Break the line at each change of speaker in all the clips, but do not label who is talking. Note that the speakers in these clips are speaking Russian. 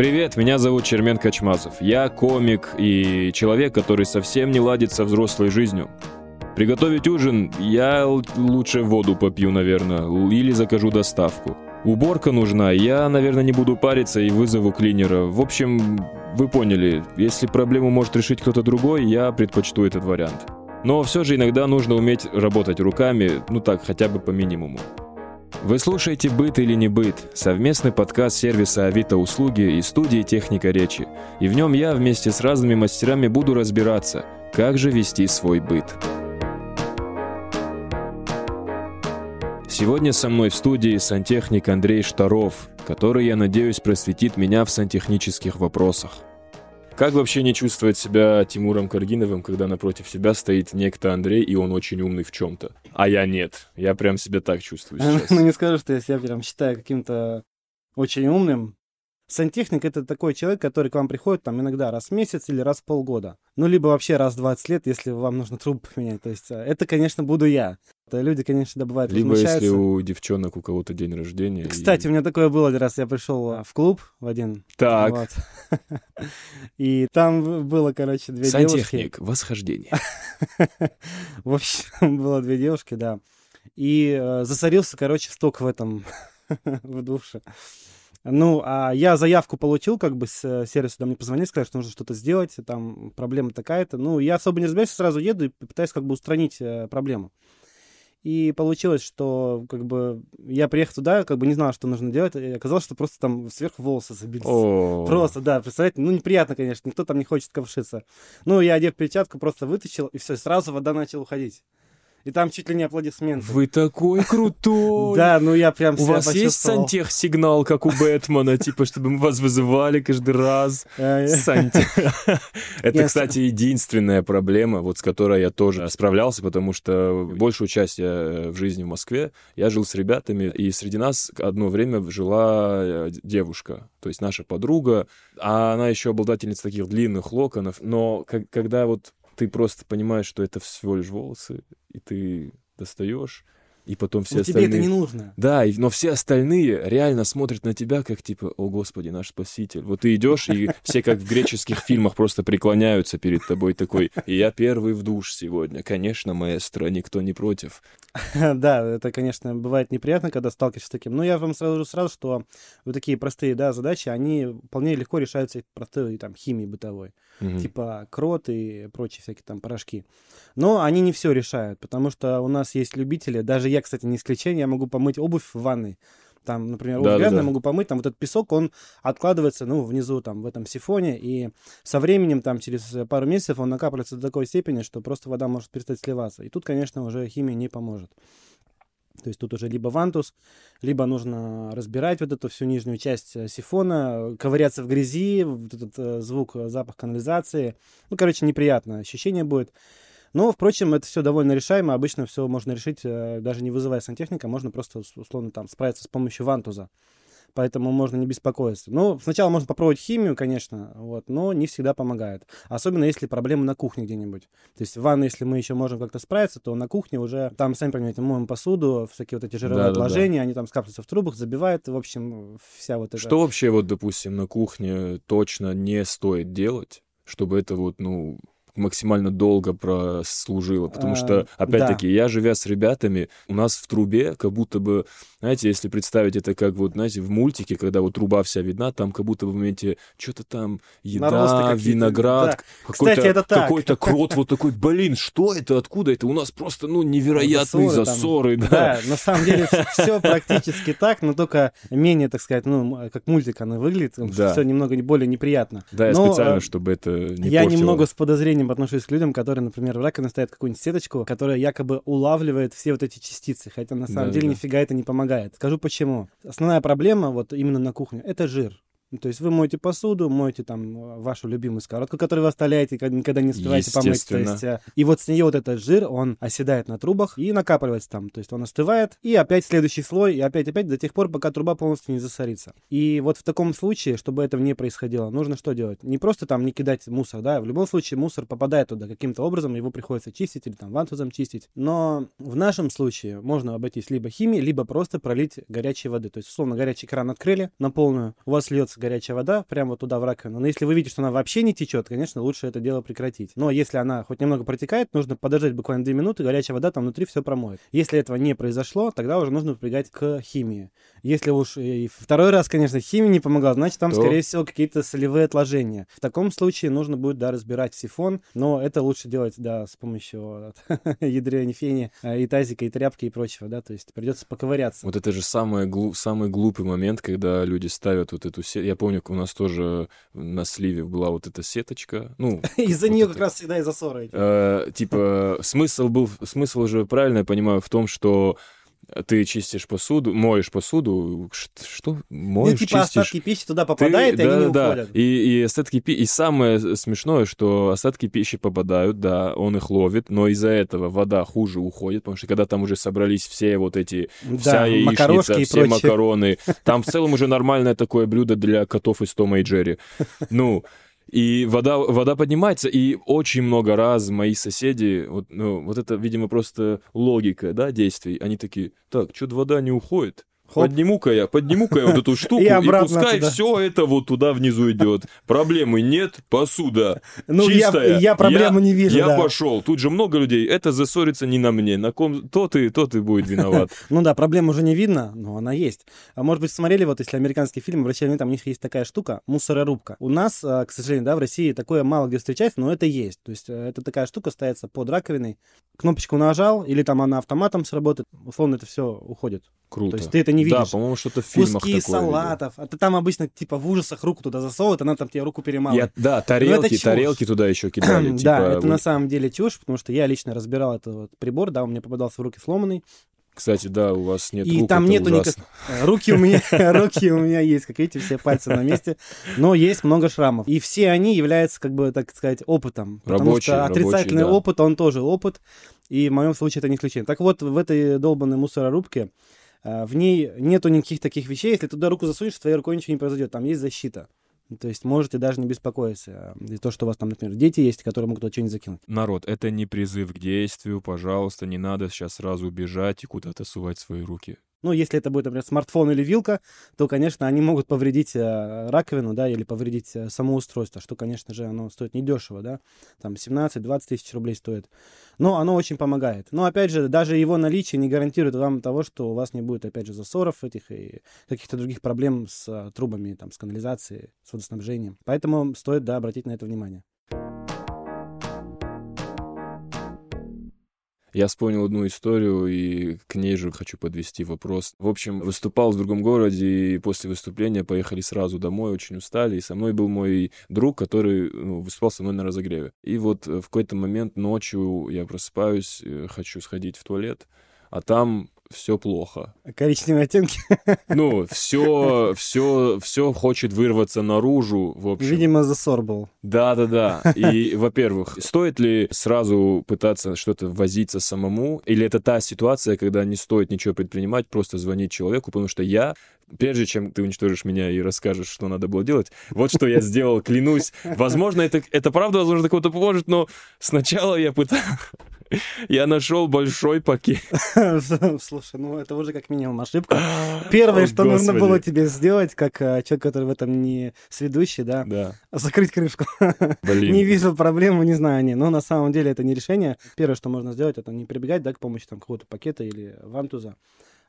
Привет, меня зовут Чермен Качмазов. Я комик и человек, который совсем не ладит со взрослой жизнью. Приготовить ужин я лучше воду попью, наверное, или закажу доставку. Уборка нужна, я, наверное, не буду париться и вызову клинера. В общем, вы поняли, если проблему может решить кто-то другой, я предпочту этот вариант. Но все же иногда нужно уметь работать руками, ну так, хотя бы по минимуму. Вы слушаете «Быт или не быт» — совместный подкаст сервиса Авито Услуги и студии «Техника речи». И в нем я вместе с разными мастерами буду разбираться, как же вести свой быт. Сегодня со мной в студии сантехник Андрей Штаров, который, я надеюсь, просветит меня в сантехнических вопросах. Как вообще не чувствовать себя Тимуром Каргиновым, когда напротив себя стоит некто Андрей, и он очень умный в чем-то? А я нет. Я прям себя так чувствую сейчас.
Ну, не скажу, что я себя прям считаю каким-то очень умным. Сантехник — это такой человек, который к вам приходит там иногда раз в месяц или раз в полгода. Ну, либо вообще раз в 20 лет, если вам нужно трубу поменять. То есть э, это, конечно, буду я. Это люди, конечно, добывают,
Либо если у девчонок у кого-то день рождения.
Кстати, и... у меня такое было один раз. Я пришел э, в клуб в один.
Так.
Вот. И там было, короче, две
Сантехник,
девушки.
Сантехник, восхождение.
В общем, было две девушки, да. И э, засорился, короче, сток в этом, в душе. Ну, а я заявку получил, как бы с э, сервиса, мне позвонили, сказали, что нужно что-то сделать, там проблема такая-то. Ну, я особо не разбираюсь, сразу еду и пытаюсь как бы устранить э, проблему. И получилось, что как бы я приехал туда, как бы не знал, что нужно делать, и оказалось, что просто там сверху волосы забились.
О-о-о.
Просто, да, представляете, ну неприятно, конечно, никто там не хочет ковшиться. Ну, я одев перчатку, просто вытащил, и все, сразу вода начала уходить. И там чуть ли не аплодисменты.
Вы такой крутой!
Да, ну я прям
У вас есть сантех-сигнал, как у Бэтмена, типа, чтобы мы вас вызывали каждый раз?
Э,
Это, кстати, единственная проблема, вот с которой я тоже справлялся, потому что большую часть в жизни в Москве я жил с ребятами, и среди нас одно время жила э, девушка, то есть наша подруга, а она еще обладательница таких длинных локонов, но когда вот ты просто понимаешь, что это всего лишь волосы, и ты достаешь, и потом все
но
остальные...
тебе это не нужно.
Да, и, но все остальные реально смотрят на тебя как типа, о господи, наш спаситель. Вот ты идешь, и все как в греческих фильмах просто преклоняются перед тобой такой, и я первый в душ сегодня. Конечно, маэстро, никто не против.
Да, это, конечно, бывает неприятно, когда сталкиваешься с таким. Но я вам сразу сразу, что вот такие простые, да, задачи, они вполне легко решаются простой там химией бытовой. Типа крот и прочие всякие там порошки. Но они не все решают, потому что у нас есть любители. Даже я, кстати, не исключение, я могу помыть обувь в ванной там, например, да, грязно, да, да. могу помыть, там вот этот песок, он откладывается, ну, внизу, там, в этом сифоне, и со временем, там, через пару месяцев он накапливается до такой степени, что просто вода может перестать сливаться. И тут, конечно, уже химия не поможет. То есть тут уже либо вантус, либо нужно разбирать вот эту всю нижнюю часть э, сифона, ковыряться в грязи, вот этот э, звук, э, запах канализации. Ну, короче, неприятное ощущение будет. Но, впрочем, это все довольно решаемо. Обычно все можно решить, э, даже не вызывая сантехника, можно просто, условно, там, справиться с помощью вантуза. Поэтому можно не беспокоиться. Ну, сначала можно попробовать химию, конечно, вот, но не всегда помогает. Особенно если проблемы на кухне где-нибудь. То есть в ванной, если мы еще можем как-то справиться, то на кухне уже, там, сами понимаете, моем посуду, всякие вот эти жировые да, отложения, да, да. они там скапливаются в трубах, забивают, в общем, вся вот эта...
Что вообще вот, допустим, на кухне точно не стоит делать, чтобы это вот, ну, максимально долго прослужила, потому что, а, опять-таки, да. я, живя с ребятами, у нас в трубе как будто бы, знаете, если представить это как вот, знаете, в мультике, когда вот труба вся видна, там как будто вы умеете что-то там, еда, виноград, да. какой-то, какой-то крот вот такой, блин, что это, откуда это? У нас просто, ну, невероятные засоры. засоры
да. да, на самом деле все практически так, но только менее, так сказать, ну, как мультик оно выглядит, да. все немного более неприятно.
Да, я специально, э, чтобы это не
Я немного с подозрением отношусь к людям, которые, например, в раковине ставят какую-нибудь сеточку, которая якобы улавливает все вот эти частицы, хотя на самом да, деле да. нифига это не помогает. Скажу почему. Основная проблема вот именно на кухне — это жир. Ну, то есть вы моете посуду, моете там э, вашу любимую сковородку, которую вы оставляете, никогда не успеваете помыть. То есть, э, и вот с нее вот этот жир, он оседает на трубах и накапливается там. То есть он остывает, и опять следующий слой, и опять-опять до тех пор, пока труба полностью не засорится. И вот в таком случае, чтобы этого не происходило, нужно что делать? Не просто там не кидать мусор, да, в любом случае мусор попадает туда каким-то образом, его приходится чистить или там вантузом чистить. Но в нашем случае можно обойтись либо химией, либо просто пролить горячей воды. То есть, условно, горячий кран открыли на полную, у вас льется горячая вода прямо вот туда в раковину. Но если вы видите, что она вообще не течет, конечно, лучше это дело прекратить. Но если она хоть немного протекает, нужно подождать буквально 2 минуты, горячая вода там внутри все промоет. Если этого не произошло, тогда уже нужно прибегать к химии. Если уж и второй раз, конечно, химия не помогла, значит, там, То... скорее всего, какие-то солевые отложения. В таком случае нужно будет, да, разбирать сифон, но это лучше делать, да, с помощью ядрёной фени, э, и тазика, и тряпки, и прочего, да, то есть придется поковыряться.
Вот это же самый, глуп, самый глупый момент, когда люди ставят вот эту сетку. Я помню, у нас тоже на сливе была вот эта сеточка. Ну,
из-за нее как раз всегда и засоры.
Э, типа, смысл был, смысл уже правильно я понимаю в том, что ты чистишь посуду, моешь посуду, что? Моешь,
ну, типа
чистишь.
остатки пищи туда попадают, ты, и да, они не да. уходят.
И, и остатки пищи, и самое смешное, что остатки пищи попадают, да, он их ловит, но из-за этого вода хуже уходит, потому что когда там уже собрались все вот эти, да, вся яичница, все макароны, там в целом уже нормальное такое блюдо для котов из Тома и Джерри. Ну, и вода, вода поднимается, и очень много раз мои соседи, вот, ну, вот это, видимо, просто логика, да, действий, они такие, так, что-то вода не уходит, Подниму-ка я, подниму-ка я вот эту штуку, и, и пускай туда. все это вот туда внизу идет. Проблемы нет, посуда ну, чистая.
Я, я проблему я, не вижу,
Я
да.
пошел. Тут же много людей. Это засорится не на мне. На ком то ты, то ты будет виноват.
Ну да, проблем уже не видно, но она есть. А может быть, смотрели, вот если американский фильм, обращали там у них есть такая штука, мусорорубка. У нас, а, к сожалению, да, в России такое мало где встречается, но это есть. То есть э, это такая штука ставится под раковиной, кнопочку нажал, или там она автоматом сработает, условно это все уходит.
Круто.
То есть ты это не видишь.
Да, по-моему, что-то в фильмах
Куски салатов. Видел. А ты там обычно, типа, в ужасах руку туда засовывают, она там тебе руку перемалывает.
Я, да, тарелки, тарелки туда еще кидали.
типа, да, это вы... на самом деле чушь, потому что я лично разбирал этот вот прибор, да, он мне попадался в руки сломанный.
Кстати, да, у вас нет
И
рук,
там нету никак... Руки у меня, руки у меня есть, как видите, все пальцы на месте, но есть много шрамов. И все они являются, как бы, так сказать, опытом. Потому рабочий, что отрицательный рабочий, да. опыт, он тоже опыт. И в моем случае это не исключение. Так вот, в этой долбанной мусорорубке в ней нету никаких таких вещей. Если туда руку засунешь, твоей рукой ничего не произойдет. Там есть защита. То есть можете даже не беспокоиться. И то, что у вас там, например, дети есть, которые могут что-нибудь закинуть.
Народ, это не призыв к действию. Пожалуйста, не надо сейчас сразу бежать и куда-то сувать свои руки.
Ну, если это будет, например, смартфон или вилка, то, конечно, они могут повредить э, раковину, да, или повредить э, само устройство, что, конечно же, оно стоит недешево, да, там 17-20 тысяч рублей стоит. Но оно очень помогает. Но, опять же, даже его наличие не гарантирует вам того, что у вас не будет, опять же, засоров этих и каких-то других проблем с э, трубами, там, с канализацией, с водоснабжением. Поэтому стоит, да, обратить на это внимание.
Я вспомнил одну историю, и к ней же хочу подвести вопрос. В общем, выступал в другом городе, и после выступления поехали сразу домой, очень устали, и со мной был мой друг, который ну, выступал со мной на разогреве. И вот в какой-то момент ночью я просыпаюсь, э, хочу сходить в туалет, а там все плохо.
Коричневые оттенки?
Ну, все, все, все хочет вырваться наружу, в общем.
Видимо, засор был.
Да-да-да. И, во-первых, стоит ли сразу пытаться что-то возиться самому? Или это та ситуация, когда не стоит ничего предпринимать, просто звонить человеку? Потому что я прежде чем ты уничтожишь меня и расскажешь, что надо было делать, вот что я сделал, клянусь. Возможно, это, это правда, возможно, кого-то поможет, но сначала я пытался... Я нашел большой пакет.
Слушай, ну это уже как минимум ошибка. Первое, что нужно было тебе сделать, как э, человек, который в этом не сведущий, да,
да.
закрыть крышку. Блин. Не видел проблему, не знаю, не. Но на самом деле это не решение. Первое, что можно сделать, это не прибегать да, к помощи там какого-то пакета или вантуза.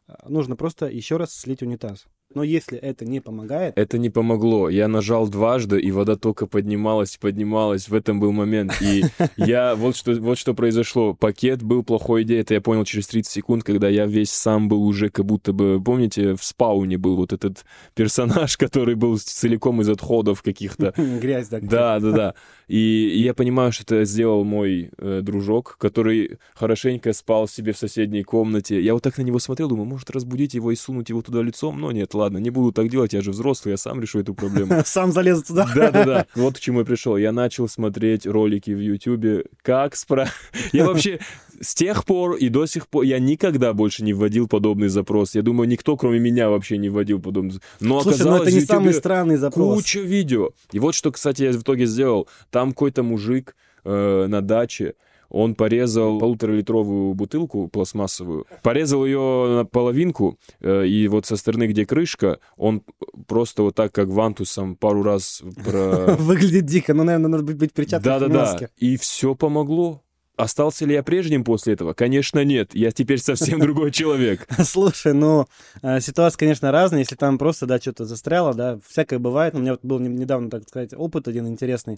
А, нужно просто еще раз слить унитаз. Но если это не помогает...
Это не помогло. Я нажал дважды, и вода только поднималась, поднималась. В этом был момент. И я... Вот что, вот что произошло. Пакет был плохой идеей. Это я понял через 30 секунд, когда я весь сам был уже как будто бы... Помните, в спауне был вот этот персонаж, который был целиком из отходов каких-то.
Грязь, да.
Да, да, да. И я понимаю, что это сделал мой э, дружок, который хорошенько спал себе в соседней комнате. Я вот так на него смотрел, думаю, может разбудить его и сунуть его туда лицом? Но нет, ладно, не буду так делать, я же взрослый, я сам решу эту проблему.
Сам залезу туда.
Да-да-да. Вот к чему я пришел. Я начал смотреть ролики в Ютубе, как спра... Я вообще с тех пор и до сих пор я никогда больше не вводил подобный запрос. Я думаю, никто, кроме меня, вообще не вводил подобный
Но Слушай, ну это не самый странный запрос.
Куча видео. И вот что, кстати, я в итоге сделал. Там какой-то мужик э, на даче, он порезал полуторалитровую бутылку пластмассовую, порезал ее на половинку, э, и вот со стороны, где крышка, он просто вот так, как вантусом, пару раз про...
Выглядит дико, но, наверное, надо быть перчатками
Да-да-да, и все помогло. Остался ли я прежним после этого? Конечно, нет. Я теперь совсем другой человек.
Слушай, ну, э, ситуация, конечно, разная. Если там просто, да, что-то застряло, да, всякое бывает. У меня вот был недавно, так сказать, опыт один интересный.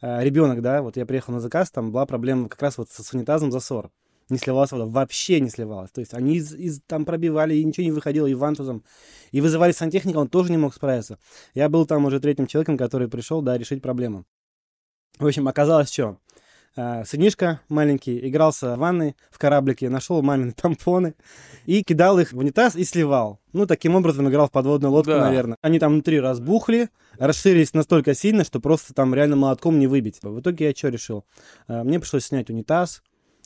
Э, Ребенок, да, вот я приехал на заказ, там была проблема как раз вот с унитазом засор не сливалась вода, вообще не сливалась. То есть они из, из, там пробивали, и ничего не выходило, и вантузом, и вызывали сантехника, он тоже не мог справиться. Я был там уже третьим человеком, который пришел, да, решить проблему. В общем, оказалось, что сынишка маленький игрался в ванной в кораблике, нашел мамины тампоны и кидал их в унитаз и сливал. Ну, таким образом играл в подводную лодку, да. наверное. Они там внутри разбухли, расширились настолько сильно, что просто там реально молотком не выбить. В итоге я что решил? Э, мне пришлось снять унитаз,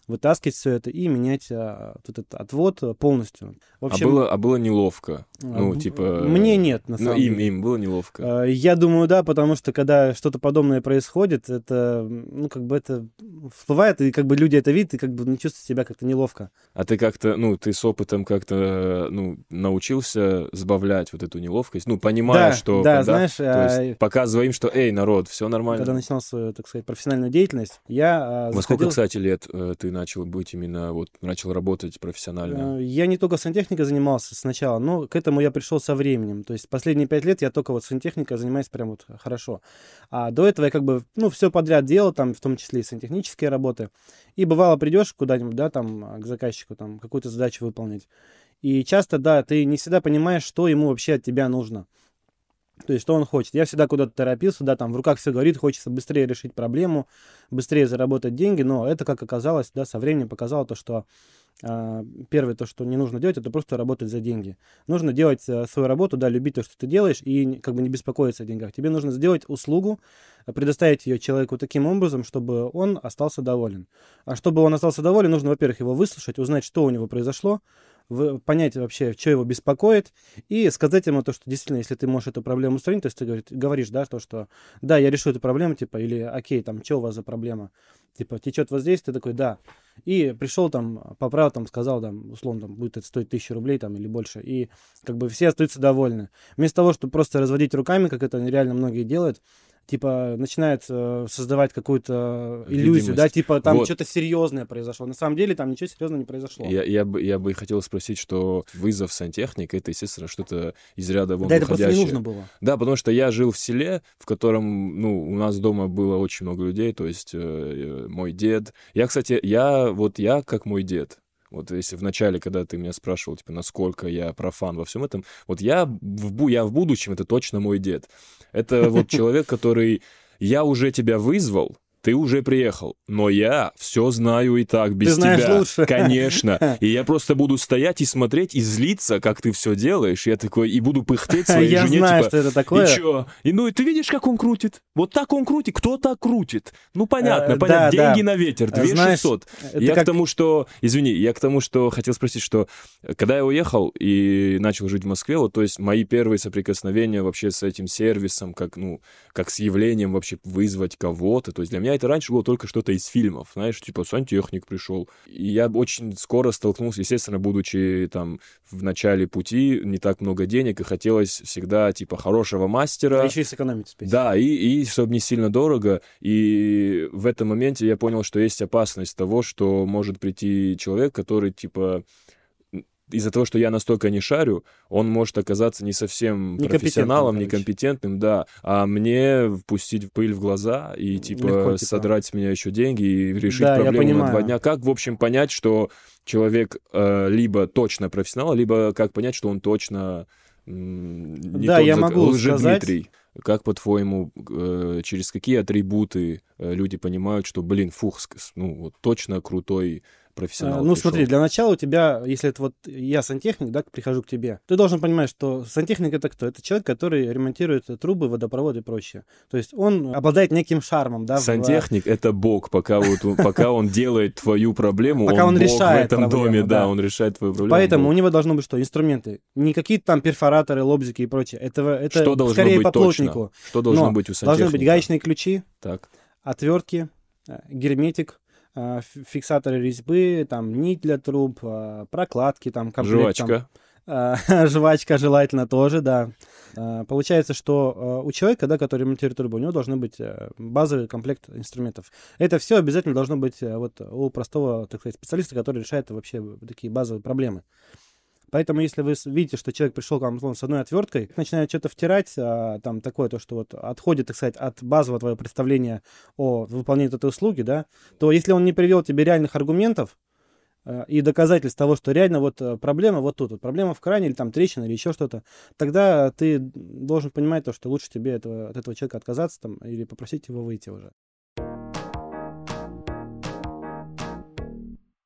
вытаскивать все это и менять а, вот этот отвод полностью.
В общем, а, было, а было неловко? А, ну, типа...
Мне нет, на
ну,
самом
им,
деле.
им было неловко?
А, я думаю, да, потому что когда что-то подобное происходит, это, ну, как бы это всплывает, и как бы люди это видят, и как бы ну, чувствуют себя как-то неловко.
А ты как-то, ну, ты с опытом как-то, ну, научился сбавлять вот эту неловкость? Ну, понимая,
да,
что...
Да,
когда,
знаешь...
То есть, показывая им, что, эй, народ, все нормально.
Когда начинал свою, так сказать, профессиональную деятельность, я...
Во сколько, кстати, лет э, ты начал быть именно, вот, начал работать профессионально?
Э, я не только сантехникой занимался сначала, но к этому я пришел со временем. То есть последние пять лет я только вот сантехникой занимаюсь прям вот хорошо. А до этого я как бы, ну, все подряд делал, там, в том числе и сантехнические работы. И бывало, придешь куда-нибудь, да, там, к заказчику, там, какую-то задачу выполнить. И часто, да, ты не всегда понимаешь, что ему вообще от тебя нужно. То есть, что он хочет. Я всегда куда-то торопился, да, там в руках все говорит, хочется быстрее решить проблему, быстрее заработать деньги, но это, как оказалось, да, со временем показало то, что э, первое, то, что не нужно делать, это просто работать за деньги. Нужно делать э, свою работу, да, любить то, что ты делаешь, и как бы не беспокоиться о деньгах. Тебе нужно сделать услугу, предоставить ее человеку таким образом, чтобы он остался доволен. А чтобы он остался доволен, нужно, во-первых, его выслушать, узнать, что у него произошло, понять вообще, что его беспокоит, и сказать ему то, что действительно, если ты можешь эту проблему устранить, то есть ты говоришь, да, то, что да, я решу эту проблему, типа, или окей, там, что у вас за проблема? Типа, течет вот здесь, ты такой, да. И пришел там, поправил, там, сказал, там, условно, там, будет это стоить тысячу рублей, там, или больше. И как бы все остаются довольны. Вместо того, чтобы просто разводить руками, как это реально многие делают, типа начинает э, создавать какую-то иллюзию, Видимость. да, типа там вот. что-то серьезное произошло. На самом деле там ничего серьезного не произошло.
Я, я, бы, я бы хотел спросить, что вызов сантехника это, естественно, что-то из ряда вон
Да, это просто не нужно было.
Да, потому что я жил в селе, в котором, ну, у нас дома было очень много людей, то есть э, э мой дед. Я, кстати, я, вот я как мой дед. Вот если в начале, когда ты меня спрашивал, типа, насколько я профан во всем этом, вот я в, я в будущем, это точно мой дед. Это вот человек, который я уже тебя вызвал, ты уже приехал, но я все знаю и так без
ты знаешь
тебя.
лучше.
Конечно. И я просто буду стоять и смотреть и злиться, как ты все делаешь. Я такой и буду пыхтеть своей
я
жене,
знаю,
типа,
что это такое.
И чё? И ну и ты видишь, как он крутит? Вот так он крутит. Кто так крутит? Ну понятно,
э,
понятно.
Да,
Деньги
да.
на ветер, 2600. Я
как...
к тому, что, извини, я к тому, что хотел спросить, что когда я уехал и начал жить в Москве, вот, то есть мои первые соприкосновения вообще с этим сервисом, как, ну, как с явлением вообще вызвать кого-то, то есть для меня это раньше было только что-то из фильмов, знаешь, типа сантехник пришел. И я очень скоро столкнулся, естественно, будучи там в начале пути, не так много денег, и хотелось всегда, типа, хорошего мастера.
А еще и сэкономить успеть.
Да, и, и чтобы не сильно дорого. И в этом моменте я понял, что есть опасность того, что может прийти человек, который, типа, из-за того, что я настолько не шарю, он может оказаться не совсем профессионалом, некомпетентным, да, а мне впустить пыль в глаза и, типа,
Легко, типа.
содрать с меня еще деньги и решить
Да,
проблему на два дня. Как, в общем, понять, что человек э, либо точно профессионал, либо как понять, что он точно не
Да,
тот
я
зак-
могу
лжедмитрий? Как, по-твоему, э, через какие атрибуты э, люди понимают, что, блин, фух, ну, вот точно крутой профессионал
А, Ну,
пришел?
смотри, для начала у тебя, если это вот я сантехник, да, прихожу к тебе, ты должен понимать, что сантехник это кто? Это человек, который ремонтирует трубы, водопроводы и прочее. То есть он обладает неким шармом, да. в-
Сантехник — это бог, пока, вот, он- пока он делает твою проблему,
Пока он
бог
решает
в этом
проблему,
доме, да,
да.
он решает твою проблему.
Поэтому у него должно быть что? Инструменты. Не какие-то там перфораторы, лобзики и прочее. Это, это
Что должно
скорее
быть
по
точно?
плотнику.
Что должно
Но
быть у сантехника?
Должны быть гаечные ключи,
Так.
отвертки, э, герметик, фиксаторы резьбы, там нить для труб, прокладки, там
комплект. Жвачка.
Там, жвачка желательно тоже, да. Получается, что у человека, да, который ремонтирует трубу, у него должны быть базовый комплект инструментов. Это все обязательно должно быть вот у простого, так сказать, специалиста, который решает вообще такие базовые проблемы. Поэтому, если вы видите, что человек пришел к вам условно, с одной отверткой, начинает что-то втирать, а, там такое, то, что вот отходит, так сказать, от базового твоего представления о выполнении этой услуги, да, то если он не привел тебе реальных аргументов, а, и доказательств того, что реально вот э, проблема вот тут, вот проблема в кране или там трещина или еще что-то, тогда ты должен понимать то, что лучше тебе этого, от этого человека отказаться там или попросить его выйти уже.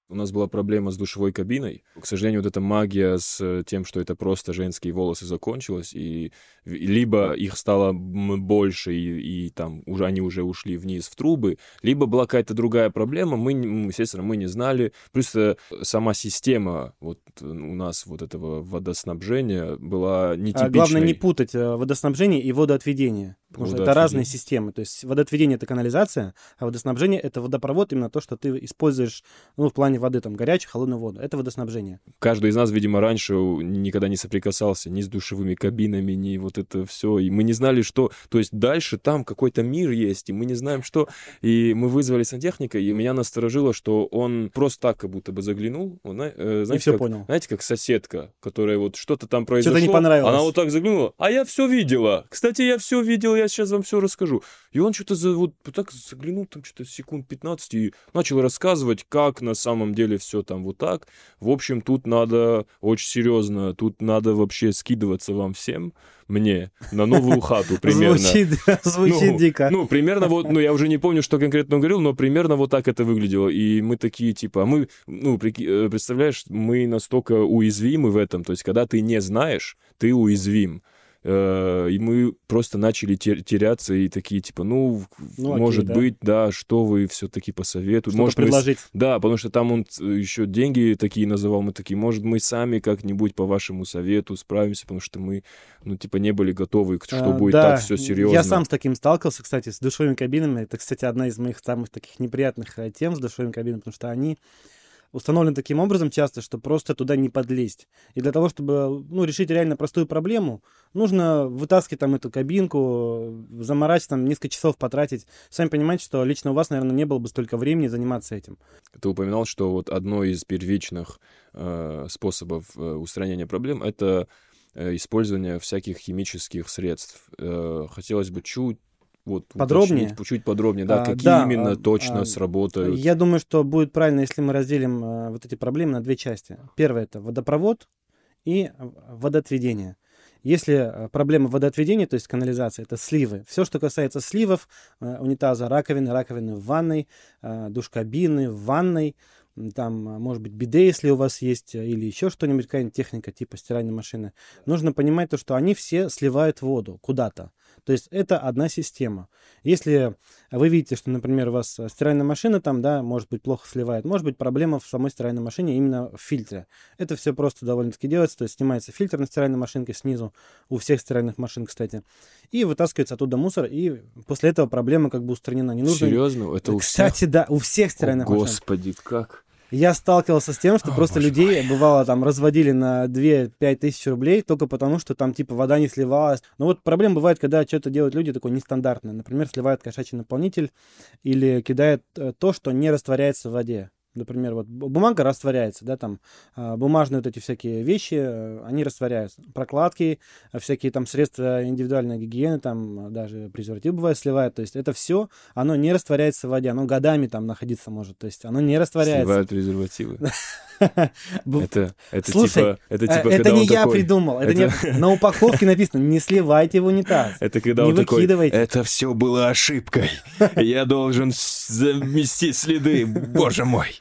У нас была проблема с душевой кабиной. К сожалению, вот эта магия с э, тем, что это просто женские волосы, закончилась, и либо их стало больше, и, и там уже они уже ушли вниз в трубы, либо была какая-то другая проблема, мы, естественно, мы не знали. Плюс э, сама система вот у нас вот этого водоснабжения была нетипичной. А
главное не путать э, водоснабжение и водоотведение. Потому что это разные системы. То есть водоотведение — это канализация, а водоснабжение — это водопровод, именно то, что ты используешь ну, в плане воды, там, горячую, холодную воду. Это водоснабжение.
Каждый из нас, видимо, раньше никогда не соприкасался ни с душевыми кабинами, ни вот это все. И мы не знали, что... То есть дальше там какой-то мир есть, и мы не знаем, что... И мы вызвали сантехника, и меня насторожило, что он просто так как будто бы заглянул. Он,
э, знаете, и все
как,
понял.
Знаете, как соседка, которая вот что-то там произошло.
Что-то не понравилось.
Она вот так заглянула. А я все видела. Кстати, я все я сейчас вам все расскажу. И он что-то за, вот так заглянул там что-то секунд 15 и начал рассказывать, как на самом деле все там вот так. В общем, тут надо очень серьезно, тут надо вообще скидываться вам всем, мне, на новую хату примерно.
Звучит, звучит
ну,
дико.
Ну, примерно вот, ну, я уже не помню, что конкретно он говорил, но примерно вот так это выглядело. И мы такие, типа, а мы, ну, э, представляешь, мы настолько уязвимы в этом. То есть, когда ты не знаешь, ты уязвим. Э, и мы просто начали теряться и такие, типа, ну, ну окей, может да. быть, да, что вы все-таки посоветуете.
Может предложить.
Мы... Да, потому что там он еще деньги такие называл, мы такие, может, мы сами как-нибудь по вашему совету справимся, потому что мы, ну, типа, не были готовы, что а, будет да. так все серьезно.
Я сам с таким сталкивался, кстати, с душевыми кабинами. Это, кстати, одна из моих самых таких неприятных э, тем с душевыми кабинами, потому что они установлен таким образом часто, что просто туда не подлезть. И для того, чтобы ну, решить реально простую проблему, нужно вытаскивать там эту кабинку, заморачивать, там несколько часов потратить. Сами понимаете, что лично у вас, наверное, не было бы столько времени заниматься этим.
Ты упоминал, что вот одно из первичных э, способов э, устранения проблем — это э, использование всяких химических средств. Э, хотелось бы чуть вот
подробнее,
уточнить, чуть подробнее, да, а, какие да, именно а, точно а, сработают.
Я думаю, что будет правильно, если мы разделим а, вот эти проблемы на две части. Первое это водопровод и водоотведение. Если а, проблема водоотведения, то есть канализация, это сливы. Все, что касается сливов, а, унитаза, раковины, раковины в ванной, душ кабины в ванной, там, может быть, биде, если у вас есть, или еще что-нибудь, какая-нибудь техника типа стиральной машины, нужно понимать то, что они все сливают воду куда-то. То есть это одна система. Если вы видите, что, например, у вас стиральная машина там, да, может быть, плохо сливает, может быть, проблема в самой стиральной машине именно в фильтре. Это все просто довольно-таки делается, то есть снимается фильтр на стиральной машинке снизу, у всех стиральных машин, кстати, и вытаскивается оттуда мусор, и после этого проблема как бы устранена. Не нужно...
Серьезно? Это у
Кстати,
всех?
да, у всех стиральных
О, машин. Господи, как?
Я сталкивался с тем, что О, просто людей, мой. бывало, там разводили на 2-5 тысяч рублей только потому, что там, типа, вода не сливалась. Но вот проблема бывает, когда что-то делают люди такое нестандартное. Например, сливают кошачий наполнитель или кидают э, то, что не растворяется в воде. Например, вот бумага растворяется, да, там а, бумажные вот эти всякие вещи, э, они растворяются. Прокладки, э, всякие там средства индивидуальной гигиены, там даже презерватив бывает сливает. То есть это все, оно не растворяется в воде, оно годами там находиться может. То есть оно не растворяется.
Сливают презервативы. Это, это
Слушай,
типа, это, типа,
это не я такой, придумал. Это, это... Не... На упаковке написано, не сливайте в унитаз.
Это когда
не
он
выкидывайте.
такой, это все было ошибкой. Я должен заместить следы, боже мой.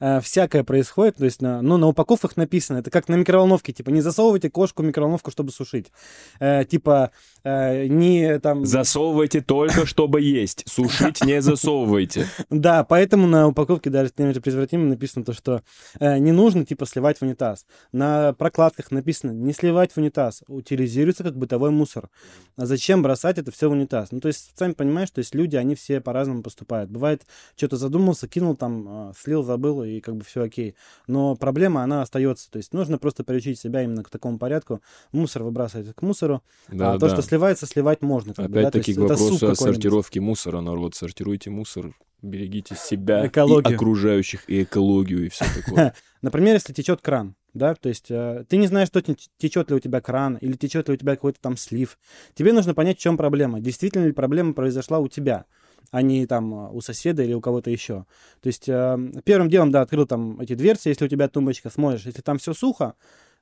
э, всякое происходит, то есть, на, ну, на упаковках написано, это как на микроволновке, типа, не засовывайте кошку в микроволновку, чтобы сушить. Э, типа, э, не там...
Засовывайте только, чтобы есть, сушить не засовывайте.
Да, поэтому на упаковке даже с теми презервативами написано то, что э, не нужно, типа, сливать в унитаз. На прокладках написано, не сливать в унитаз, утилизируется как бытовой мусор. А зачем бросать это все в унитаз? Ну, то есть, сами понимаешь, то есть люди, они все по-разному поступают. Бывает, что-то задумался, кинул там, а, слил, забыл, и как бы все окей. Но проблема, она остается. То есть нужно просто приучить себя именно к такому порядку. Мусор выбрасывать к мусору. Да, а да. то, что сливается, сливать можно.
Опять-таки да? к вопросу о сортировке мусора, народ. Сортируйте мусор, берегите себя, экологию. и окружающих, и экологию, и все такое.
Например, если течет кран, да, то есть э, ты не знаешь, что течет ли у тебя кран, или течет ли у тебя какой-то там слив. Тебе нужно понять, в чем проблема. Действительно ли проблема произошла у тебя а не там а, у соседа или у кого-то еще. То есть э, первым делом, да, открыл там эти дверцы, если у тебя тумбочка, смотришь, если там все сухо,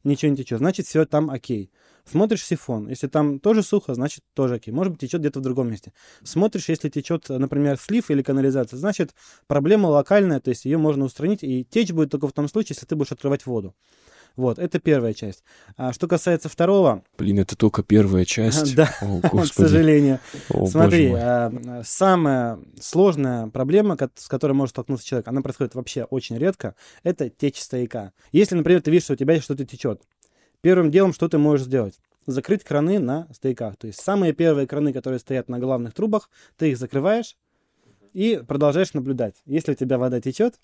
ничего не течет, значит, все там окей. Смотришь сифон, если там тоже сухо, значит, тоже окей. Может быть, течет где-то в другом месте. Смотришь, если течет, например, слив или канализация, значит, проблема локальная, то есть ее можно устранить, и течь будет только в том случае, если ты будешь открывать воду. Вот, это первая часть. А что касается второго...
Блин, это только первая часть.
Да, к сожалению. Смотри, а, самая сложная проблема, с которой может столкнуться человек, она происходит вообще очень редко, это течь стояка. Если, например, ты видишь, что у тебя что-то течет, первым делом, что ты можешь сделать? Закрыть краны на стояках. То есть самые первые краны, которые стоят на главных трубах, ты их закрываешь и продолжаешь наблюдать. Если у тебя вода течет,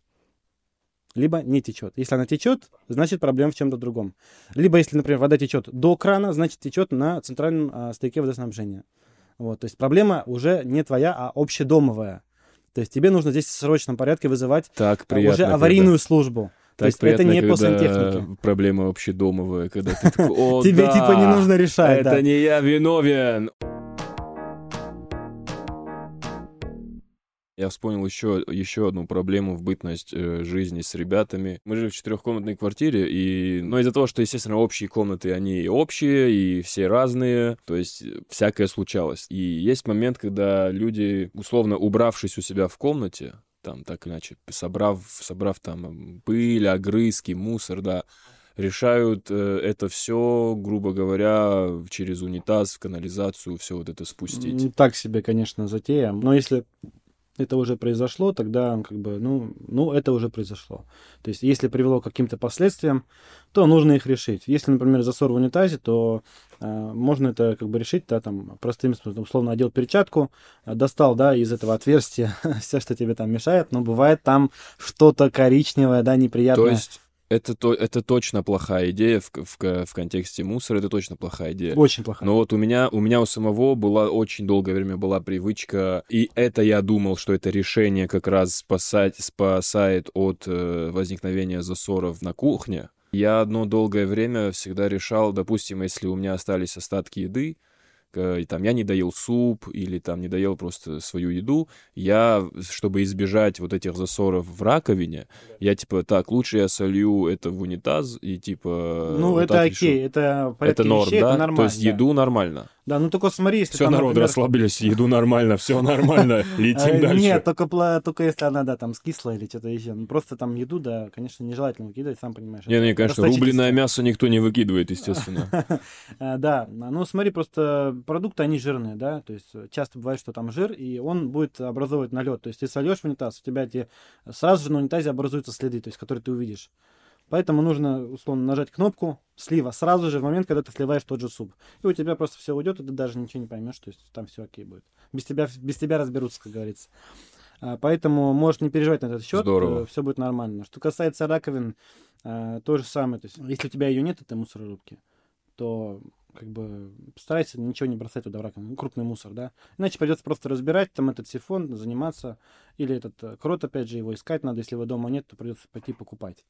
либо не течет. Если она течет, значит проблема в чем-то другом. Либо если, например, вода течет до крана, значит течет на центральном а, стояке водоснабжения. Вот, то есть проблема уже не твоя, а общедомовая. То есть тебе нужно здесь в срочном порядке вызывать
так, приятно,
уже аварийную когда... службу.
Так То есть приятно, это не по сантехнике. Проблема общедомовая, когда ты такой,
Тебе типа не нужно решать,
Это не я виновен. Я вспомнил еще, еще одну проблему в бытность э, жизни с ребятами. Мы жили в четырехкомнатной квартире, и, ну, из-за того, что, естественно, общие комнаты, они общие, и все разные, то есть э, всякое случалось. И есть момент, когда люди, условно убравшись у себя в комнате, там, так иначе, собрав, собрав там пыль, огрызки, мусор, да, решают э, это все, грубо говоря, через унитаз, в канализацию, все вот это спустить.
Так себе, конечно, затея. Но если это уже произошло, тогда как бы, ну, ну, это уже произошло. То есть, если привело к каким-то последствиям, то нужно их решить. Если, например, засор в унитазе, то э, можно это как бы решить, да, там, простым способом, условно, одел перчатку, э, достал, да, из этого отверстия все, что тебе там мешает, но бывает там что-то коричневое, да, неприятное.
То есть это, то, это точно плохая идея в, в, в контексте мусора, это точно плохая идея.
Очень плохая.
Но вот у меня, у меня у самого была очень долгое время была привычка, и это я думал, что это решение как раз спасать, спасает от э, возникновения засоров на кухне. Я одно долгое время всегда решал, допустим, если у меня остались остатки еды, и там я не доел суп или там не доел просто свою еду, я, чтобы избежать вот этих засоров в раковине, я типа, так, лучше я солью это в унитаз и типа...
Ну, вот это окей, решу. это
это норм, вещей, да? Это нормально. То есть еду нормально.
Да, ну только смотри, если
Все, там, народ, например... расслабились, еду нормально, все нормально, летим
э,
дальше.
Нет, только, только если она, да, там скисла или что-то еще. Ну, просто там еду, да, конечно, нежелательно выкидывать, сам понимаешь.
Не, не, конечно, рубленное мясо никто не выкидывает, естественно.
Э, да, ну смотри, просто продукты, они жирные, да, то есть часто бывает, что там жир, и он будет образовывать налет. То есть ты сольешь в унитаз, у тебя эти сразу же на унитазе образуются следы, то есть которые ты увидишь. Поэтому нужно, условно, нажать кнопку слива сразу же в момент, когда ты сливаешь тот же суп. И у тебя просто все уйдет, и ты даже ничего не поймешь, то есть там все окей будет. Без тебя, без тебя разберутся, как говорится. А, поэтому можешь не переживать на этот счет,
Здорово.
все будет нормально. Что касается раковин, а, то же самое. То есть, если у тебя ее нет, этой мусорорубки, то как бы старайся ничего не бросать туда в раковину, крупный мусор, да. Иначе придется просто разбирать там этот сифон, заниматься, или этот э, крот, опять же, его искать надо, если его дома нет, то придется пойти покупать.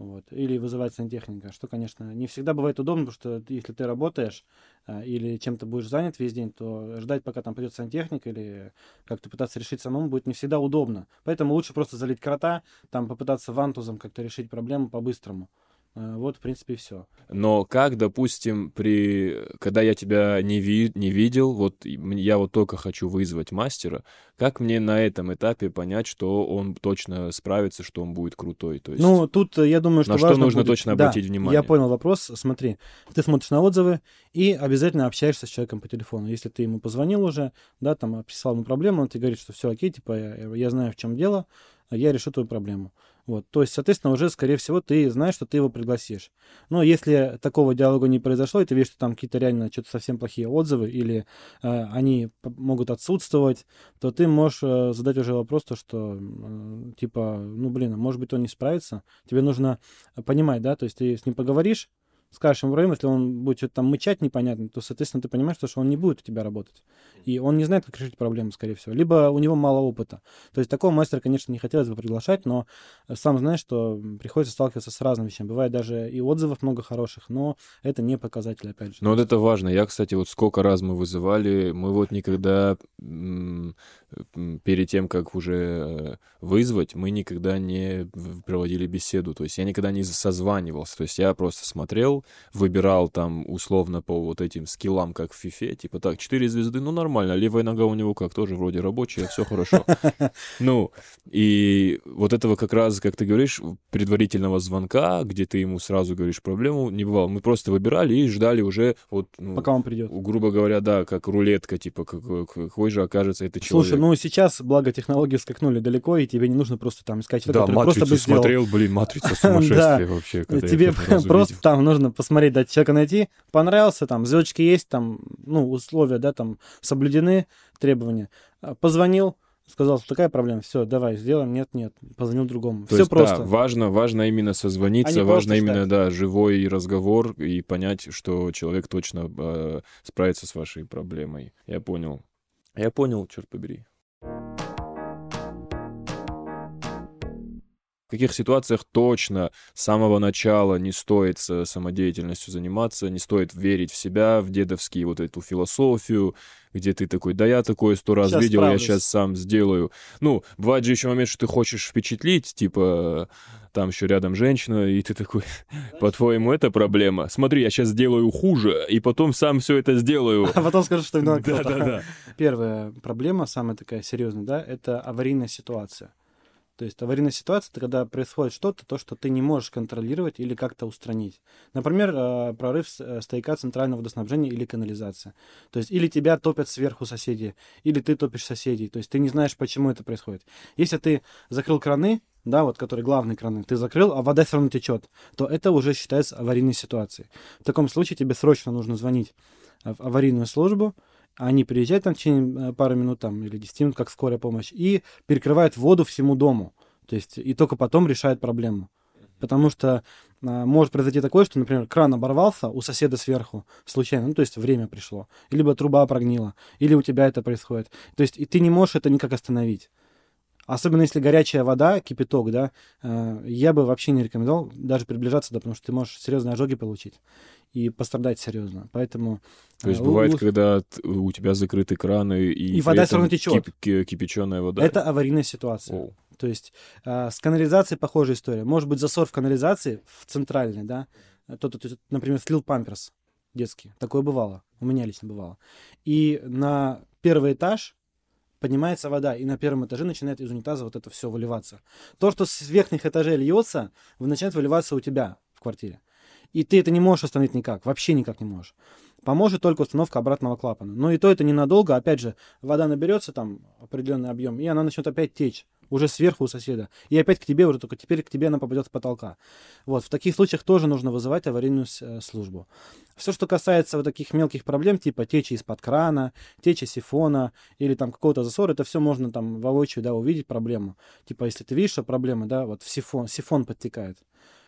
Вот. Или вызывать сантехника, что, конечно, не всегда бывает удобно, потому что если ты работаешь а, или чем-то будешь занят весь день, то ждать, пока там придет сантехник или как-то пытаться решить самому будет не всегда удобно. Поэтому лучше просто залить крота, там попытаться вантузом как-то решить проблему по-быстрому. Э, вот, в принципе, все.
Но как, допустим, при... когда я тебя не, ви... не видел, вот я вот только хочу вызвать мастера, как мне на этом этапе понять, что он точно справится, что он будет крутой? То есть...
Ну, тут э, я думаю, что
На что нужно
будет...
точно обратить
да,
внимание?
я понял вопрос. Смотри, ты смотришь на отзывы и обязательно общаешься с человеком по телефону. Если ты ему позвонил уже, да, там, описал ему проблему, он тебе говорит, что все окей, типа, я, я знаю, в чем дело, я решу твою проблему. Вот. То есть, соответственно, уже, скорее всего, ты знаешь, что ты его пригласишь. Но если такого диалога не произошло, и ты видишь, что там какие-то реально что-то совсем плохие отзывы, или э, они могут отсутствовать, то ты можешь э, задать уже вопрос, то, что, э, типа, ну, блин, а может быть, он не справится. Тебе нужно понимать, да, то есть ты с ним поговоришь, скажешь ему время, если он будет что-то там мычать непонятно, то, соответственно, ты понимаешь, что он не будет у тебя работать. И он не знает, как решить проблему, скорее всего. Либо у него мало опыта. То есть такого мастера, конечно, не хотелось бы приглашать, но сам знаешь, что приходится сталкиваться с разными вещами. Бывает даже и отзывов много хороших, но это не показатель, опять же.
Но вот это важно. Я, кстати, вот сколько раз мы вызывали, мы вот никогда перед тем, как уже э, вызвать, мы никогда не проводили беседу. То есть я никогда не созванивался. То есть я просто смотрел, выбирал там условно по вот этим скиллам, как в фифе, типа так, 4 звезды, ну нормально, левая нога у него как, тоже вроде рабочая, все хорошо. Ну, и вот этого как раз, как ты говоришь, предварительного звонка, где ты ему сразу говоришь проблему, не бывало. Мы просто выбирали и ждали уже вот...
Ну, Пока он придет.
Грубо говоря, да, как рулетка, типа, какой, какой же окажется это человек.
Слушай, ну сейчас, благо, технологии скакнули далеко, и тебе не нужно просто там искать
человека, да, матрицу просто бы смотрел, блин, матрица сумасшествия вообще.
Тебе просто там нужно посмотреть, дать человека найти, понравился, там, звездочки есть, там, ну, условия, да, там, соблюдены, требования. А, позвонил, сказал, что такая проблема, все, давай, сделаем, нет, нет, позвонил другому.
То
все
есть, просто. Да, важно, важно именно созвониться, а важно именно, да, живой разговор и понять, что человек точно э, справится с вашей проблемой. Я понял. Я понял, черт побери. В каких ситуациях точно с самого начала не стоит самодеятельностью заниматься, не стоит верить в себя, в дедовские вот эту философию, где ты такой, да я такое сто раз сейчас видел, справлюсь. я сейчас сам сделаю. Ну, бывает же еще момент, что ты хочешь впечатлить, типа, там еще рядом женщина, и ты такой, по-твоему, это проблема? Смотри, я сейчас сделаю хуже, и потом сам все это сделаю.
А потом скажу, что виноват
да, да, да.
Первая проблема, самая такая серьезная, да, это аварийная ситуация. То есть аварийная ситуация, это когда происходит что-то, то, что ты не можешь контролировать или как-то устранить. Например, э, прорыв э, стояка центрального водоснабжения или канализация. То есть или тебя топят сверху соседи, или ты топишь соседей. То есть ты не знаешь, почему это происходит. Если ты закрыл краны, да, вот которые главные краны, ты закрыл, а вода все равно течет, то это уже считается аварийной ситуацией. В таком случае тебе срочно нужно звонить в аварийную службу, они приезжают там в течение э, пары минут там, или 10 минут, как скорая помощь, и перекрывают воду всему дому. То есть и только потом решают проблему. Потому что а, может произойти такое, что, например, кран оборвался у соседа сверху случайно, ну, то есть время пришло, либо труба прогнила, или у тебя это происходит. То есть и ты не можешь это никак остановить. Особенно если горячая вода, кипяток, да, э, я бы вообще не рекомендовал даже приближаться, да, потому что ты можешь серьезные ожоги получить и пострадать серьезно. Поэтому...
То есть э, бывает, у... когда у тебя закрыты краны и...
И вода все равно течет.
Кип кипяченая вода.
Это аварийная ситуация. Оу. То есть э, с канализацией похожая история. Может быть засор в канализации, в центральной, да, тот, например, слил памперс детский. Такое бывало. У меня лично бывало. И на первый этаж поднимается вода, и на первом этаже начинает из унитаза вот это все выливаться. То, что с верхних этажей льется, начинает выливаться у тебя в квартире. И ты это не можешь остановить никак, вообще никак не можешь. Поможет только установка обратного клапана. Но и то это ненадолго. Опять же, вода наберется там определенный объем, и она начнет опять течь уже сверху у соседа. И опять к тебе уже, только теперь к тебе она попадет с потолка. Вот, в таких случаях тоже нужно вызывать аварийную э, службу. Все, что касается вот таких мелких проблем, типа течи из-под крана, течи сифона или там какого-то засора, это все можно там воочию, да, увидеть проблему. Типа, если ты видишь, что проблема, да, вот в сифон, сифон подтекает.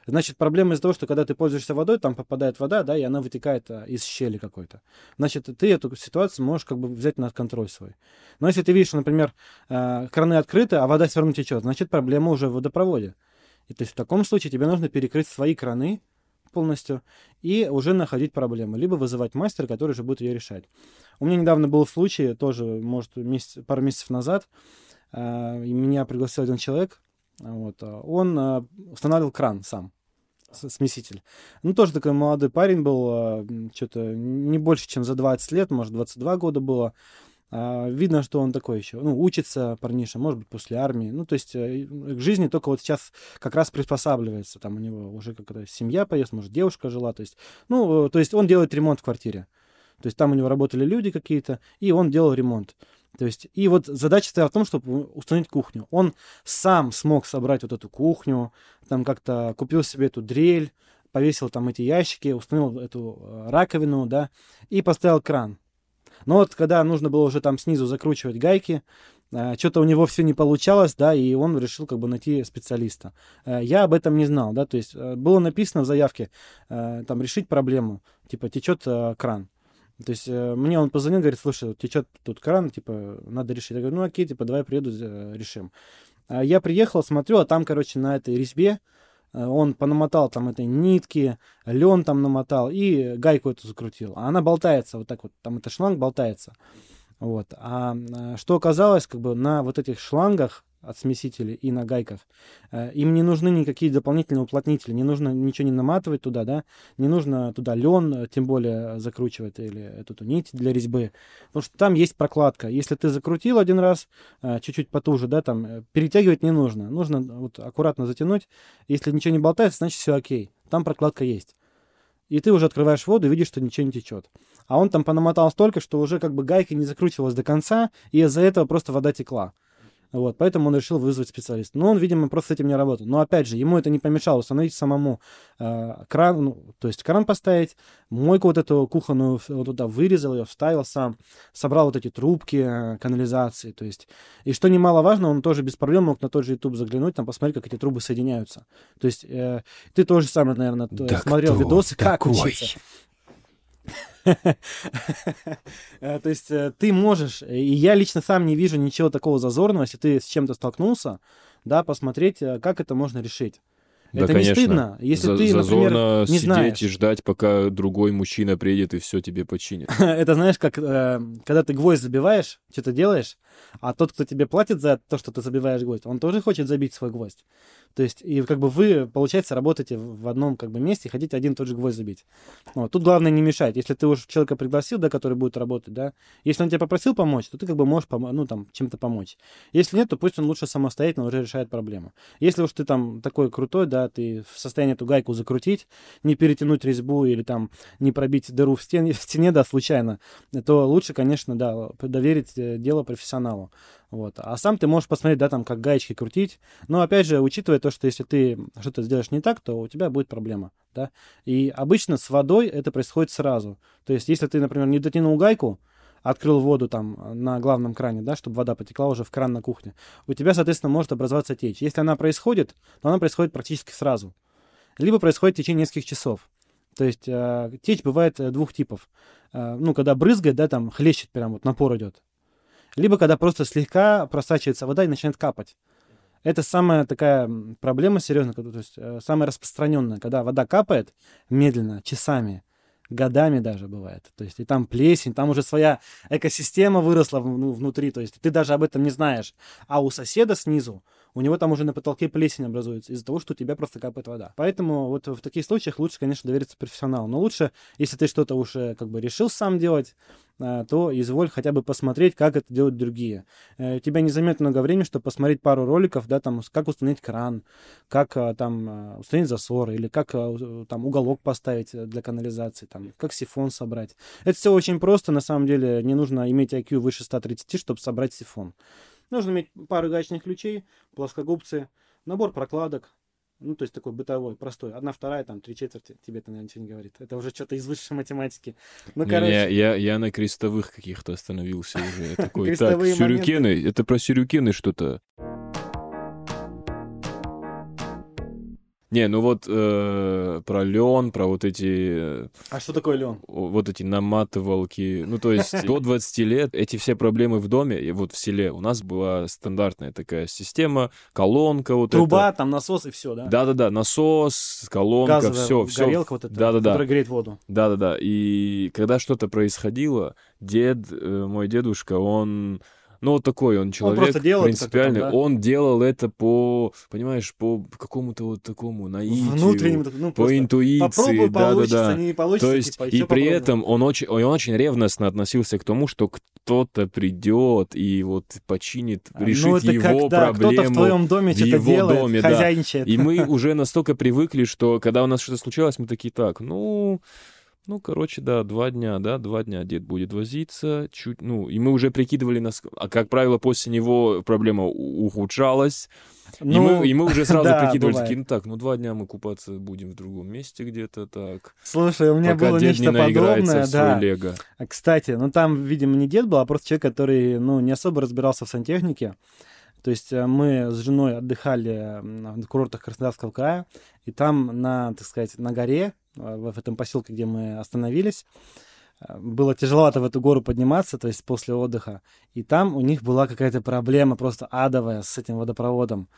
Значит, проблема из-за того, что когда ты пользуешься водой, там попадает вода, да, и она вытекает а, из щели какой-то. Значит, ты эту ситуацию можешь как бы взять на контроль свой. Но если ты видишь, например, э, краны открыты, а вода все равно течет, значит, проблема уже в водопроводе. И то есть в таком случае тебе нужно перекрыть свои краны полностью и уже находить проблему, либо вызывать мастера, который уже будет ее решать. У меня недавно был случай, тоже, может, месяц, пару месяцев назад, и меня пригласил один человек, вот. А он а, устанавливал кран сам. смеситель. Ну, тоже такой молодой парень был, а, что-то не больше, чем за 20 лет, может, 22 года было. Видно, что он такой еще, ну, учится парниша, может быть, после армии. Ну, то есть э, к жизни только вот сейчас как раз приспосабливается. Там у него уже какая-то семья появилась, может, девушка жила. То есть, ну, то есть он делает ремонт в квартире. То есть там у него работали люди какие-то, и он делал ремонт. То есть, и вот задача стояла в том, чтобы установить кухню. Он сам смог собрать вот эту кухню, там как-то купил себе эту дрель, повесил там эти ящики, установил эту э, раковину, да, и поставил кран. Но вот когда нужно было уже там снизу закручивать гайки, э, что-то у него все не получалось, да, и он решил как бы найти специалиста. Э, я об этом не знал, да, то есть было написано в заявке, там, решить проблему, типа, течет кран. То есть э, мне он позвонил, говорит, слушай, вот течет тут кран, типа, надо решить. Я говорю, ну окей, типа, давай приеду, решим. А я приехал, смотрю, а там, короче, на этой резьбе э, он понамотал там этой нитки, лен там намотал и гайку эту закрутил. А она болтается вот так вот, там этот шланг болтается. Вот. А что оказалось, как бы на вот этих шлангах от смесителей и на гайках. Э, им не нужны никакие дополнительные уплотнители, не нужно ничего не наматывать туда, да, не нужно туда лен, э, тем более закручивать или эту нить для резьбы, потому что там есть прокладка. Если ты закрутил один раз, э, чуть-чуть потуже, да, там, перетягивать не нужно, нужно вот аккуратно затянуть. Если ничего не болтается, значит все окей, там прокладка есть. И ты уже открываешь воду и видишь, что ничего не течет. А он там понамотал столько, что уже как бы гайка не закручивалась до конца, и из-за этого просто вода текла. Вот, поэтому он решил вызвать специалиста. Но он, видимо, просто с этим не работал. Но опять же, ему это не помешало установить самому э, кран, ну, то есть кран поставить, мойку вот эту кухонную вот туда вырезал ее, вставил сам, собрал вот эти трубки э, канализации, то есть. И что немаловажно, он тоже без проблем мог на тот же YouTube заглянуть, там посмотреть, как эти трубы соединяются. То есть э, ты тоже сам, наверное, да смотрел видосы, как учиться. Э, то есть э, ты можешь, и я лично сам не вижу ничего такого зазорного, если ты с чем-то столкнулся, да, посмотреть, э, как это можно решить.
Да,
это
конечно.
не стыдно, если
За-
ты, например, не
сидеть
знаешь.
и ждать, пока другой мужчина приедет и все тебе починит.
Это знаешь, как э, когда ты гвоздь забиваешь, что-то делаешь, а тот, кто тебе платит за то, что ты забиваешь гвоздь, он тоже хочет забить свой гвоздь. То есть, и как бы вы, получается, работаете в одном как бы месте и хотите один и тот же гвоздь забить. Вот. Тут главное не мешать. Если ты уж человека пригласил, да, который будет работать, да, если он тебя попросил помочь, то ты как бы можешь, помо- ну, там, чем-то помочь. Если нет, то пусть он лучше самостоятельно уже решает проблему. Если уж ты там такой крутой, да, ты в состоянии эту гайку закрутить, не перетянуть резьбу или там не пробить дыру в стене, в стене, да, случайно, то лучше, конечно, да, доверить э, дело профессионалу. Вот. А сам ты можешь посмотреть, да, там, как гаечки крутить. Но, опять же, учитывая то, что если ты что-то сделаешь не так, то у тебя будет проблема, да. И обычно с водой это происходит сразу. То есть, если ты, например, не дотянул гайку, открыл воду там на главном кране, да, чтобы вода потекла уже в кран на кухне, у тебя, соответственно, может образоваться течь. Если она происходит, то она происходит практически сразу. Либо происходит в течение нескольких часов. То есть э, течь бывает э, двух типов. Э, ну, когда брызгает, да, там хлещет прям вот напор идет. Либо когда просто слегка просачивается вода и начинает капать. Это самая такая проблема серьезная, то есть э, самая распространенная, когда вода капает медленно, часами, годами даже бывает. То есть и там плесень, там уже своя экосистема выросла ну, внутри, то есть ты даже об этом не знаешь. А у соседа снизу, у него там уже на потолке плесень образуется из-за того, что у тебя просто капает вода. Поэтому вот в таких случаях лучше, конечно, довериться профессионалу. Но лучше, если ты что-то уже как бы решил сам делать, а, то изволь хотя бы посмотреть, как это делают другие. Э, У тебя не займет много времени, чтобы посмотреть пару роликов, да, там, как установить кран, как а, там а, установить засор, или как там уголок поставить э, для канализации, там, как сифон собрать. Это все очень просто, на самом деле, не нужно иметь IQ выше 130, чтобы собрать сифон. Нужно иметь пару гаечных ключей, плоскогубцы, набор прокладок, ну, то есть такой бытовой, простой. Одна, вторая, там, три четверти, тебе это, наверное, ничего не говорит. Это уже что-то из высшей математики. Ну, короче.
я, я, я на крестовых каких-то остановился уже. Я такой, так, сюрюкены, это про сюрюкены что-то. Не, ну вот э, про лен, про вот эти,
А что такое лен?
вот эти наматывалки. Ну, то есть до 20 лет эти все проблемы в доме, и вот в селе у нас была стандартная такая система, колонка вот
Труба, там насос и все, да?
Да-да-да, насос, колонка,
Газовая
все, все.
горелка вот эта,
Да-да-да.
которая греет воду.
Да-да-да. И когда что-то происходило, дед, э, мой дедушка, он Ну, вот такой он человек,
просто делал это
принципиальный.
там, да?
Он делал это по, понимаешь, по какому-то вот такому наитию,
Внутреннему, ну,
по
просто
интуиции,
Попробуй, получится,
да-да-да.
не получится,
То есть,
типа,
и
ещё
при этом он очень, он очень ревностно относился к тому, что кто-то придет и вот починит,
А,
решит
ну, это
его
когда
проблему.
кто-то в твоем доме
в
что-то
его
делает,
доме, да. И мы уже настолько привыкли, что когда у нас что-то случалось, мы такие, так, ну, ну, короче, да, два дня, да, два дня дед будет возиться, чуть, ну, и мы уже прикидывали, нас, а как правило, после него проблема ухудшалась, и, мы, и мы уже сразу
Ну, да,
прикидывали,
бывает.
такие, ну так, ну два дня мы купаться будем в другом месте где-то, так,
Слушай, у меня
пока
было
дед не
нечто
наиграется
подобное, да.
лего.
А, Кстати, ну там, видимо, не дед был, а просто человек, который, ну, не особо разбирался в сантехнике. То есть э, мы с женой отдыхали на курортах Краснодарского края, и там на, так сказать, на горе, в в этом поселке, где мы остановились, э, было тяжеловато в эту гору подниматься, то есть после отдыха. И там у них была какая-то проблема просто адовая с этим водопроводом.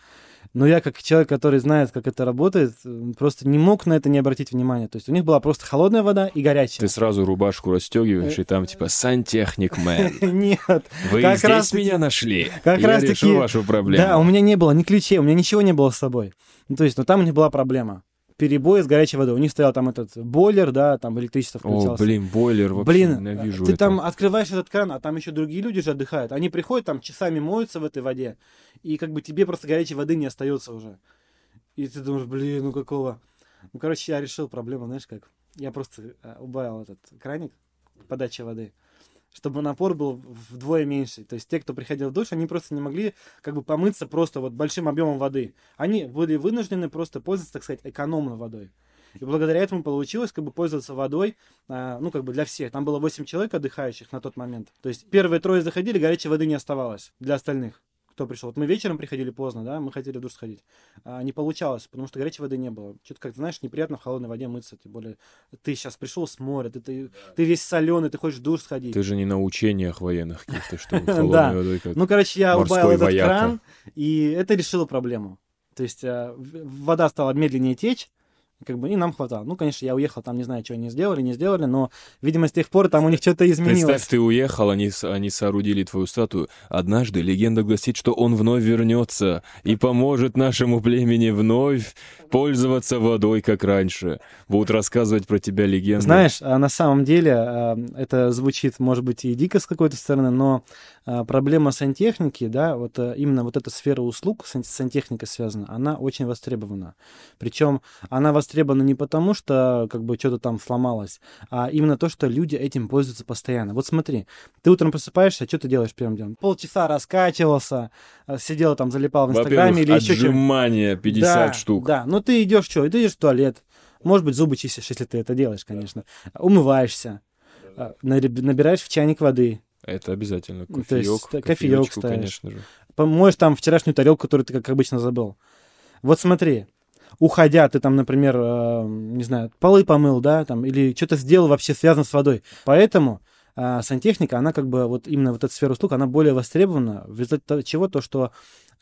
Но я, как человек, который знает, как это работает, э, просто не мог на это не обратить внимания. То есть у них была просто холодная вода и горячая.
Ты сразу рубашку расстегиваешь, и там типа «Сантехник мэн».
Нет,
Вы
Как
здесь
раз
меня нашли.
как
Я
раз
решу
таки-
вашу проблему.
Да, у меня не было ни ключей, у меня ничего не было с собой. Ну, то есть, но там у них была проблема. Перебои с горячей водой. У них стоял там этот бойлер, да, там электричество
О,
включалось.
блин, бойлер вообще
Блин,
ненавижу
ты
это.
там открываешь этот кран, а там еще другие люди же отдыхают. Они приходят, там часами моются в этой воде, и как бы тебе просто горячей воды не остается уже. И ты думаешь, блин, ну какого? Ну, короче, я решил проблему, знаешь как? Я просто э, убавил этот краник подачи воды, чтобы напор был вдвое меньше. То есть те, кто приходил в душ, они просто не могли как бы помыться просто вот большим объемом воды. Они были вынуждены просто пользоваться, так сказать, экономной водой. И благодаря этому получилось как бы пользоваться водой, а, ну, как бы для всех. Там было 8 человек отдыхающих на тот момент. То есть первые трое заходили, горячей воды не оставалось для остальных, кто пришел. Вот мы вечером приходили поздно, да, мы хотели в душ сходить. А, не получалось, потому что горячей воды не было. Что-то, как ты знаешь, неприятно в холодной воде мыться. Тем более, ты сейчас пришел с моря, ты, ты, ты весь соленый, ты хочешь в душ сходить.
Ты же не на учениях военных каких-то, что
Да.
холодной водой как...
Ну, короче, я убавил этот кран, и это решило проблему. То есть в- вода стала медленнее течь, как бы, и нам хватало. Ну, конечно, я уехал, там не знаю, что они сделали, не сделали, но, видимо, с тех пор там у них что-то изменилось.
Представь, ты уехал, они, они соорудили твою статую. Однажды легенда гласит, что он вновь вернется и поможет нашему племени вновь пользоваться водой, как раньше. Будут рассказывать про тебя легенды.
Знаешь, а на самом деле а, это звучит, может быть, и дико с какой-то стороны, но а, проблема сантехники, да, вот а, именно вот эта сфера услуг, сан- сантехника связана, она очень востребована. Причем она востребована не потому, что как бы что-то там сломалось, а именно то, что люди этим пользуются постоянно. Вот смотри, ты утром просыпаешься, что ты делаешь первым делом? Полчаса раскачивался, а, сидел там, залипал в Инстаграме или еще
отжимания 50
да,
штук.
Да, ну ты идешь что? Ты идешь в туалет. Может быть, зубы чистишь, если ты это делаешь, конечно. Умываешься. а, нари- Набираешь в чайник воды.
Это обязательно.
Ну, то есть,
Кофеек,
кофеек ставишь.
конечно же.
Помоешь там вчерашнюю тарелку, которую ты, как обычно, забыл. Вот смотри, уходя, ты там, например, э, не знаю, полы помыл, да, там, или что-то сделал вообще связано с водой. Поэтому а, сантехника, она как бы, вот именно вот эта сфера услуг, она более востребована, в результате чего то, что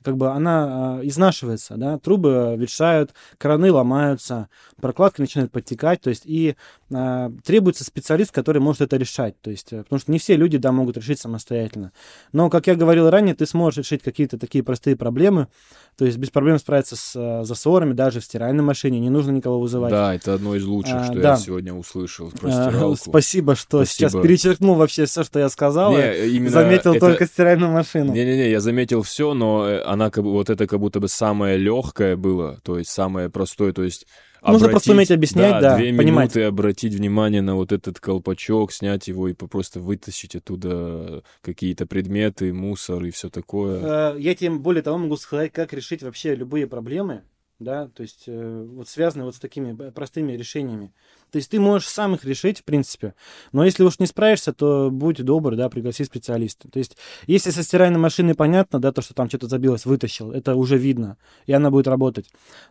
как бы она а, изнашивается, да, трубы ветшают, краны ломаются, прокладка начинает подтекать, то есть и а, требуется специалист, который может это решать, то есть, э, потому что не все люди, да, могут решить самостоятельно. Но, как я говорил ранее, ты сможешь решить какие-то такие простые проблемы, то есть без проблем справиться с э, засорами, даже в стиральной машине, не нужно никого вызывать.
Да, это одно из лучших,
А,
что
да.
я сегодня услышал про стиралку.
Спасибо, что
Спасибо.
сейчас перечеркнул вообще все, что я сказал.
Не, именно
Заметил
это-
только стиральную машину.
Не-не-не, я заметил все, но э, она как бы, вот это как будто бы самое легкое было, то есть самое простое, то есть
Нужно просто уметь объяснять, да,
две
понимать.
минуты обратить внимание на вот этот колпачок, снять его и просто вытащить оттуда какие-то предметы, мусор и все такое.
Э, Я тебе более того могу сказать, как решить вообще любые проблемы, да, то есть э, вот связанные вот с такими простыми решениями. То есть ты можешь сам их решить, в принципе, но если уж не справишься, то будь добр, да, пригласи специалиста. То есть если со стиральной машиной понятно, да, то, что там что-то забилось, вытащил, это уже видно, и она будет работать,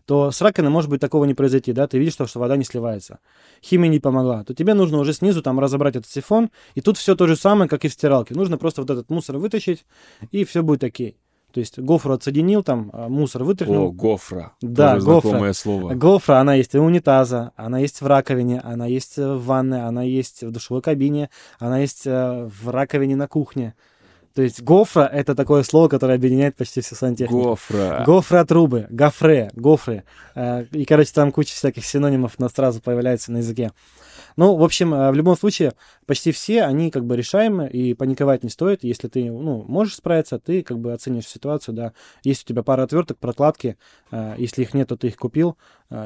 то с раковиной, может быть, такого не произойти, да, ты видишь, что, что вода не сливается. Химия не помогла, то тебе нужно уже снизу там разобрать этот сифон, и тут все то же самое, как и в стиралке. Нужно просто вот этот мусор вытащить, и все будет окей. То есть гофру отсоединил, там а, мусор вытряхнул.
О, гофра.
Да,
Тоже
гофра.
знакомое слово.
Гофра, она есть и у унитаза, она есть в раковине, она есть в ванной, она есть в душевой кабине, она есть э, в раковине на кухне. То есть гофра — это такое слово, которое объединяет почти всю сантехнику.
Гофра.
Гофра трубы, гофре, гофры. Э, и, короче, там куча всяких синонимов на сразу появляется на языке. Ну, в общем, э, в любом случае, почти все, они как бы решаемы, и паниковать не стоит. Если ты, ну, можешь справиться, ты как бы оценишь ситуацию, да. Есть у тебя пара отверток, прокладки, э, если их нет, то ты их купил,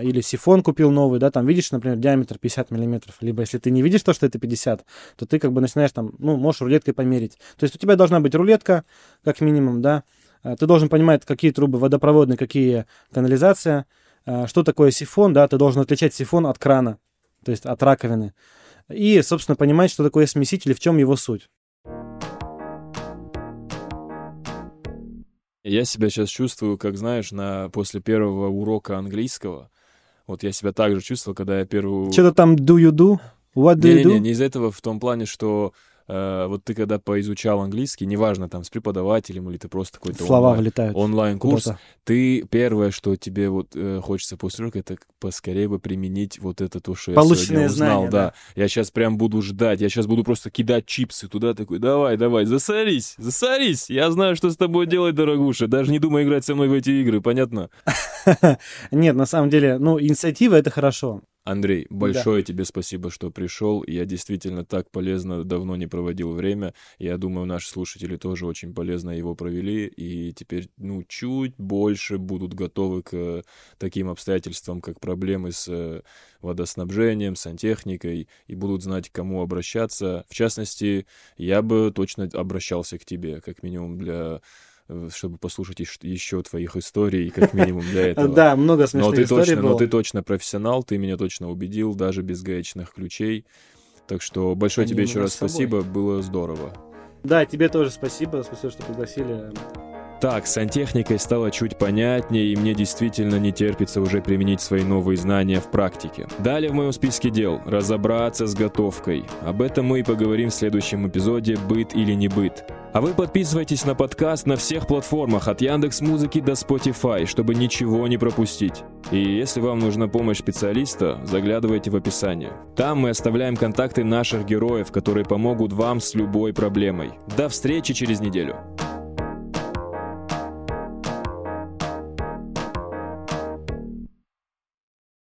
или сифон купил новый, да, там видишь, например, диаметр 50 миллиметров, либо если ты не видишь то, что это 50, то ты как бы начинаешь там, ну, можешь рулеткой померить. То есть у тебя должна быть рулетка, как минимум, да, ты должен понимать, какие трубы водопроводные, какие канализация, что такое сифон, да, ты должен отличать сифон от крана, то есть от раковины. И, собственно, понимать, что такое смеситель и в чем его суть.
Я себя сейчас чувствую, как, знаешь, на, после первого урока английского. Вот я себя так же чувствовал, когда я первую...
Что-то там do you do? What do
не,
you do?
Не, не из этого в том плане, что э, вот ты когда поизучал английский, неважно, там, с преподавателем или ты просто какой-то
Слова
онлайн,
влетают
онлайн-курс, ты первое, что тебе вот э, хочется после урока, это поскорее бы применить вот это то, что я
Полученные
сегодня узнал.
знания,
да. Я сейчас прям буду ждать, я сейчас буду просто кидать чипсы туда, такой, давай, давай, засорись, засорись, я знаю, что с тобой делать, дорогуша, даже не думай играть со мной в эти игры, понятно?
Нет, на самом деле, ну, инициатива — это хорошо.
Андрей, большое тебе спасибо, что пришел. Я действительно так полезно давно не проводил время. Я думаю, наши слушатели тоже очень полезно его провели. И теперь, ну, чуть больше будут готовы к таким обстоятельствам, как проблемы с э, водоснабжением, сантехникой, и будут знать, к кому обращаться. В частности, я бы точно обращался к тебе, как минимум для э, чтобы послушать ещ- еще твоих историй, как минимум для этого.
Да, много
Но
смешных
ты,
историй
точно, но
было.
ты точно профессионал, ты меня точно убедил, даже без гаечных ключей. Так что большое
Они
тебе еще раз спасибо, было здорово.
Да, тебе тоже спасибо, спасибо, что пригласили.
Так, с сантехникой стало чуть понятнее, и мне действительно не терпится уже применить свои новые знания в практике. Далее в моем списке дел – разобраться с готовкой. Об этом мы и поговорим в следующем эпизоде «Быт или не быт». А вы подписывайтесь на подкаст на всех платформах от Яндекс Музыки до Spotify, чтобы ничего не пропустить. И если вам нужна помощь специалиста, заглядывайте в описание. Там мы оставляем контакты наших героев, которые помогут вам с любой проблемой. До встречи через неделю.